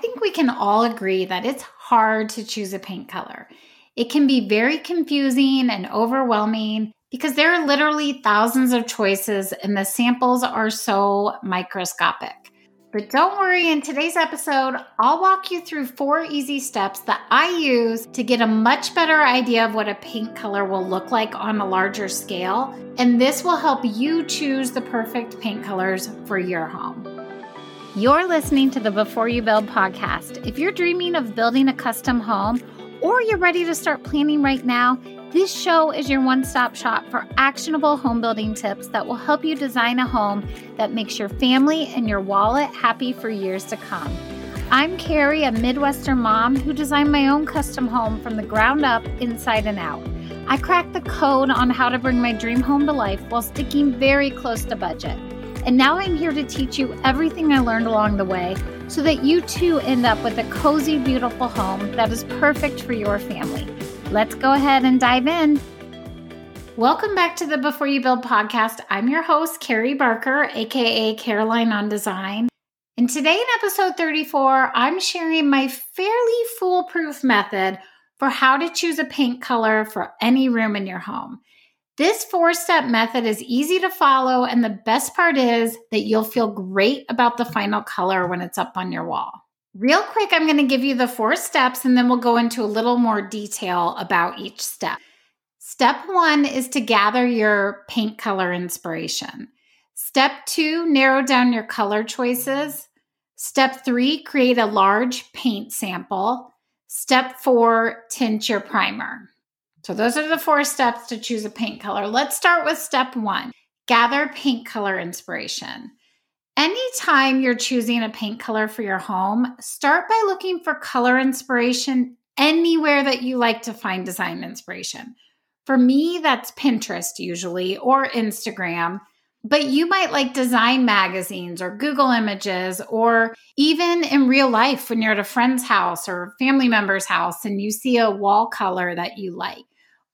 think we can all agree that it's hard to choose a paint color. It can be very confusing and overwhelming because there are literally thousands of choices and the samples are so microscopic. But don't worry, in today's episode, I'll walk you through four easy steps that I use to get a much better idea of what a paint color will look like on a larger scale. And this will help you choose the perfect paint colors for your home. You're listening to the Before You Build podcast. If you're dreaming of building a custom home or you're ready to start planning right now, this show is your one stop shop for actionable home building tips that will help you design a home that makes your family and your wallet happy for years to come. I'm Carrie, a Midwestern mom who designed my own custom home from the ground up, inside and out. I cracked the code on how to bring my dream home to life while sticking very close to budget. And now I'm here to teach you everything I learned along the way so that you too end up with a cozy, beautiful home that is perfect for your family. Let's go ahead and dive in. Welcome back to the Before You Build podcast. I'm your host, Carrie Barker, aka Caroline on Design. And today, in episode 34, I'm sharing my fairly foolproof method for how to choose a paint color for any room in your home. This four step method is easy to follow, and the best part is that you'll feel great about the final color when it's up on your wall. Real quick, I'm going to give you the four steps and then we'll go into a little more detail about each step. Step one is to gather your paint color inspiration. Step two, narrow down your color choices. Step three, create a large paint sample. Step four, tint your primer. So, those are the four steps to choose a paint color. Let's start with step one gather paint color inspiration. Anytime you're choosing a paint color for your home, start by looking for color inspiration anywhere that you like to find design inspiration. For me, that's Pinterest usually or Instagram. But you might like design magazines or Google images, or even in real life when you're at a friend's house or family member's house and you see a wall color that you like.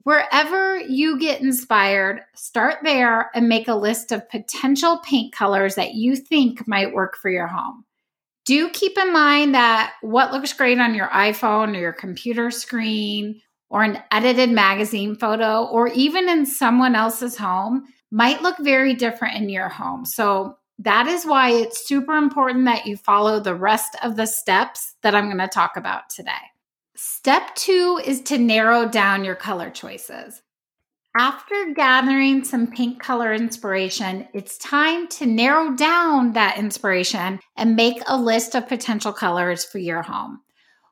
Wherever you get inspired, start there and make a list of potential paint colors that you think might work for your home. Do keep in mind that what looks great on your iPhone or your computer screen or an edited magazine photo or even in someone else's home might look very different in your home. So that is why it's super important that you follow the rest of the steps that I'm going to talk about today. Step two is to narrow down your color choices. After gathering some pink color inspiration, it's time to narrow down that inspiration and make a list of potential colors for your home.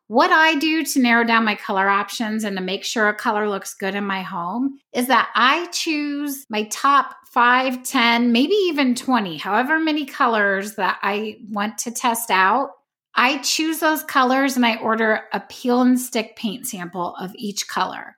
What I do to narrow down my color options and to make sure a color looks good in my home is that I choose my top five, 10, maybe even 20, however many colors that I want to test out I choose those colors and I order a peel and stick paint sample of each color.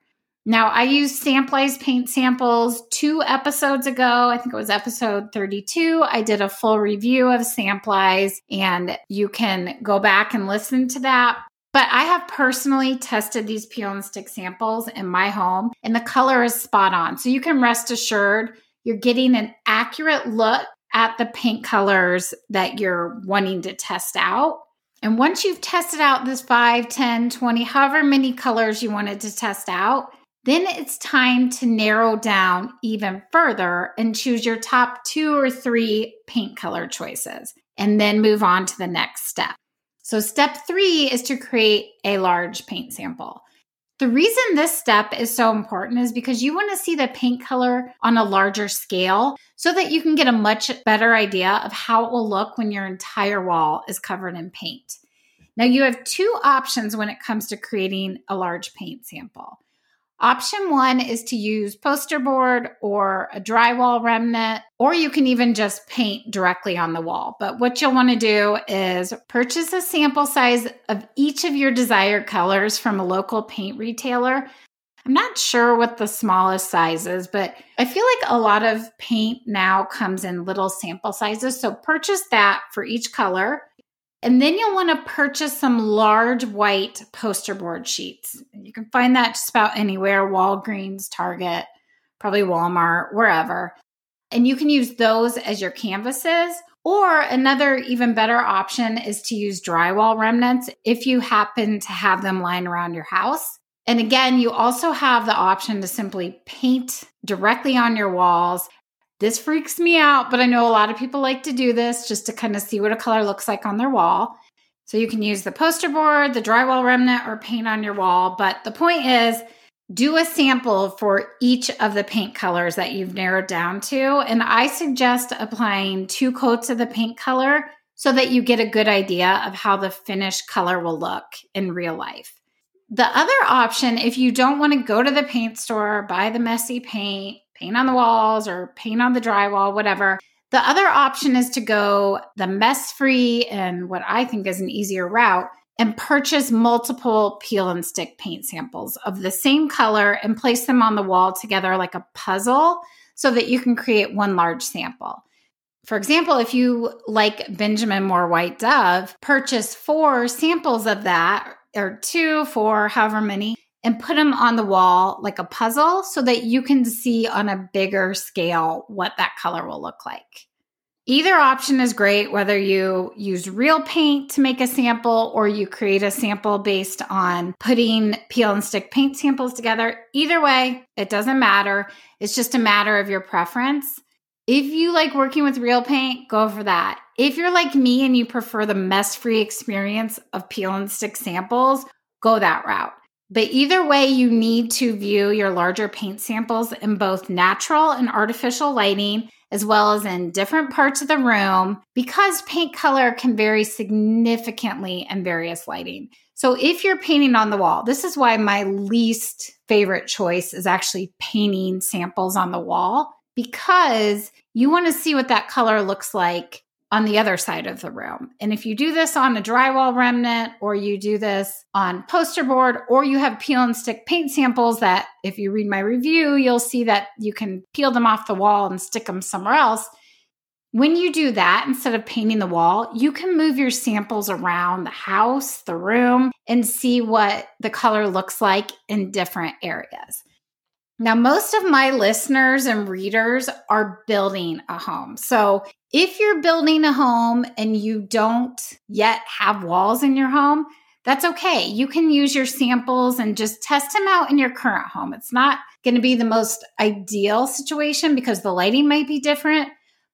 Now, I used Samplize paint samples two episodes ago. I think it was episode 32. I did a full review of Samplize, and you can go back and listen to that. But I have personally tested these peel and stick samples in my home, and the color is spot on. So you can rest assured you're getting an accurate look at the paint colors that you're wanting to test out. And once you've tested out this 5, 10, 20, however many colors you wanted to test out, then it's time to narrow down even further and choose your top two or three paint color choices and then move on to the next step. So, step three is to create a large paint sample. The reason this step is so important is because you want to see the paint color on a larger scale so that you can get a much better idea of how it will look when your entire wall is covered in paint. Now, you have two options when it comes to creating a large paint sample. Option one is to use poster board or a drywall remnant, or you can even just paint directly on the wall. But what you'll want to do is purchase a sample size of each of your desired colors from a local paint retailer. I'm not sure what the smallest size is, but I feel like a lot of paint now comes in little sample sizes. So purchase that for each color. And then you'll want to purchase some large white poster board sheets. You can find that just about anywhere Walgreens, Target, probably Walmart, wherever. And you can use those as your canvases, Or another even better option is to use drywall remnants if you happen to have them lying around your house. And again, you also have the option to simply paint directly on your walls. This freaks me out, but I know a lot of people like to do this just to kind of see what a color looks like on their wall. So you can use the poster board, the drywall remnant, or paint on your wall. But the point is, do a sample for each of the paint colors that you've narrowed down to. And I suggest applying two coats of the paint color so that you get a good idea of how the finished color will look in real life. The other option, if you don't want to go to the paint store, buy the messy paint, paint on the walls or paint on the drywall, whatever, the other option is to go the mess free and what I think is an easier route and purchase multiple peel and stick paint samples of the same color and place them on the wall together like a puzzle so that you can create one large sample. For example, if you like Benjamin Moore White Dove, purchase four samples of that or two, four, however many, and put them on the wall like a puzzle so that you can see on a bigger scale what that color will look like. Either option is great, whether you use real paint to make a sample or you create a sample based on putting peel and stick paint samples together. Either way, it doesn't matter. It's just a matter of your preference. If you like working with real paint, go for that. If you're like me and you prefer the mess free experience of peel and stick samples, go that route. But either way, you need to view your larger paint samples in both natural and artificial lighting as well as in different parts of the room because paint color can vary significantly in various lighting. So if you're painting on the wall, this is why my least favorite choice is actually painting samples on the wall because you want to see what that color looks like on the other side of the room. And if you do this on a drywall remnant or you do this on poster board or you have peel and stick paint samples that if you read my review, you'll see that you can peel them off the wall and stick them somewhere else. When you do that, instead of painting the wall, you can move your samples around the house, the room, and see what the color looks like in different areas. Now, most of my listeners and readers are building a home. So, if you're building a home and you don't yet have walls in your home, that's okay. You can use your samples and just test them out in your current home. It's not going to be the most ideal situation because the lighting might be different,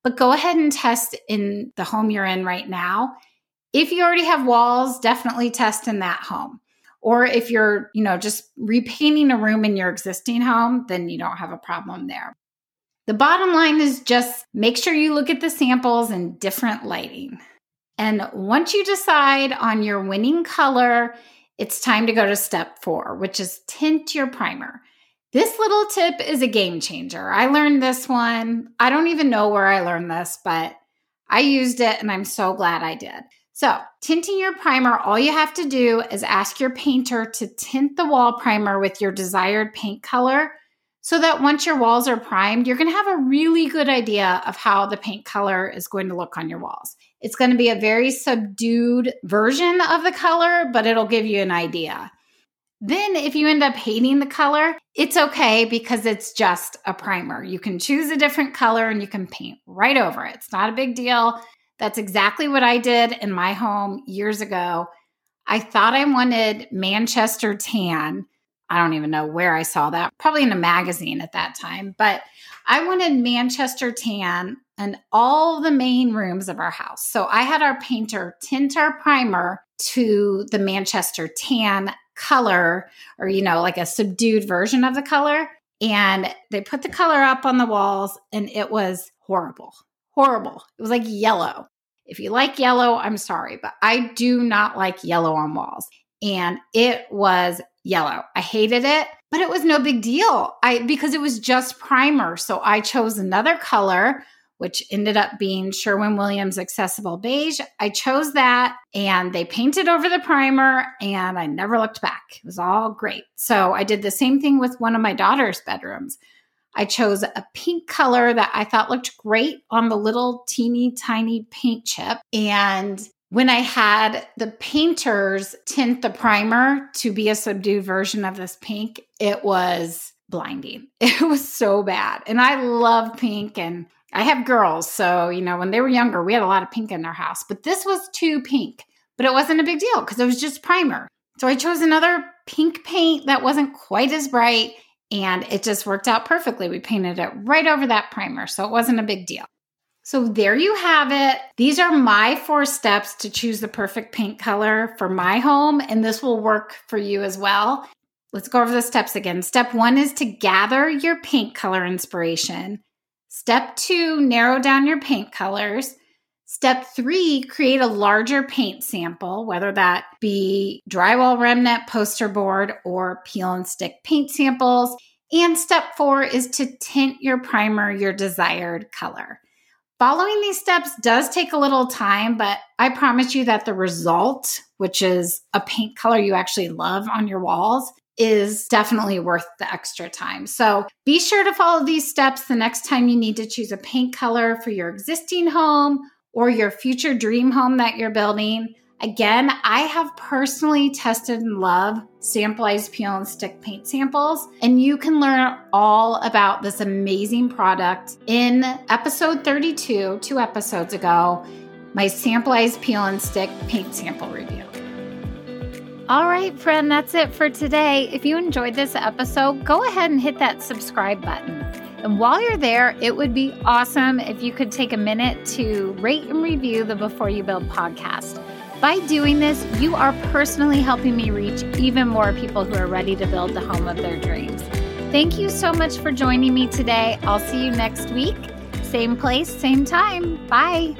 but go ahead and test in the home you're in right now. If you already have walls, definitely test in that home. Or if you're, you know, just repainting a room in your existing home, then you don't have a problem there. The bottom line is just make sure you look at the samples in different lighting. And once you decide on your winning color, it's time to go to step four, which is tint your primer. This little tip is a game changer. I learned this one. I don't even know where I learned this, but I used it and I'm so glad I did. So, tinting your primer, all you have to do is ask your painter to tint the wall primer with your desired paint color so that once your walls are primed, you're going to have a really good idea of how the paint color is going to look on your walls. It's going to be a very subdued version of the color, but it'll give you an idea. Then, if you end up hating the color, it's okay because it's just a primer. You can choose a different color and you can paint right over it. It's not a big deal. That's exactly what I did in my home years ago. I thought I wanted Manchester tan. I don't even know where I saw that, probably in a magazine at that time, but I wanted Manchester tan in all the main rooms of our house. So I had our painter tint our primer to the Manchester tan color, or, you know, like a subdued version of the color. And they put the color up on the walls, and it was horrible. Horrible. It was like yellow. If you like yellow, I'm sorry, but I do not like yellow on walls. And it was yellow. I hated it, but it was no big deal. I because it was just primer. So I chose another color which ended up being Sherwin Williams Accessible Beige. I chose that and they painted over the primer and I never looked back. It was all great. So I did the same thing with one of my daughter's bedrooms. I chose a pink color that I thought looked great on the little teeny tiny paint chip. And when I had the painters tint the primer to be a subdued version of this pink, it was blinding. It was so bad. And I love pink and I have girls, so you know, when they were younger, we had a lot of pink in our house, but this was too pink. But it wasn't a big deal because it was just primer. So I chose another pink paint that wasn't quite as bright and it just worked out perfectly. We painted it right over that primer, so it wasn't a big deal. So there you have it. These are my four steps to choose the perfect paint color for my home, and this will work for you as well. Let's go over the steps again. Step one is to gather your paint color inspiration. Step two, narrow down your paint colors. Step three, create a larger paint sample, whether that be drywall remnant, poster board, or peel and stick paint samples. And step four is to tint your primer your desired color. Following these steps does take a little time, but I promise you that the result, which is a paint color you actually love on your walls, is definitely worth the extra time. So be sure to follow these steps the next time you need to choose a paint color for your existing home or your future dream home that you're building. Again, I have personally tested and love Samplize peel and stick paint samples, and you can learn all about this amazing product in episode 32, two episodes ago, my Samplize peel and stick paint sample review. All right, friend, that's it for today. If you enjoyed this episode, go ahead and hit that subscribe button. And while you're there, it would be awesome if you could take a minute to rate and review the Before You Build podcast. By doing this, you are personally helping me reach even more people who are ready to build the home of their dreams. Thank you so much for joining me today. I'll see you next week. Same place, same time. Bye.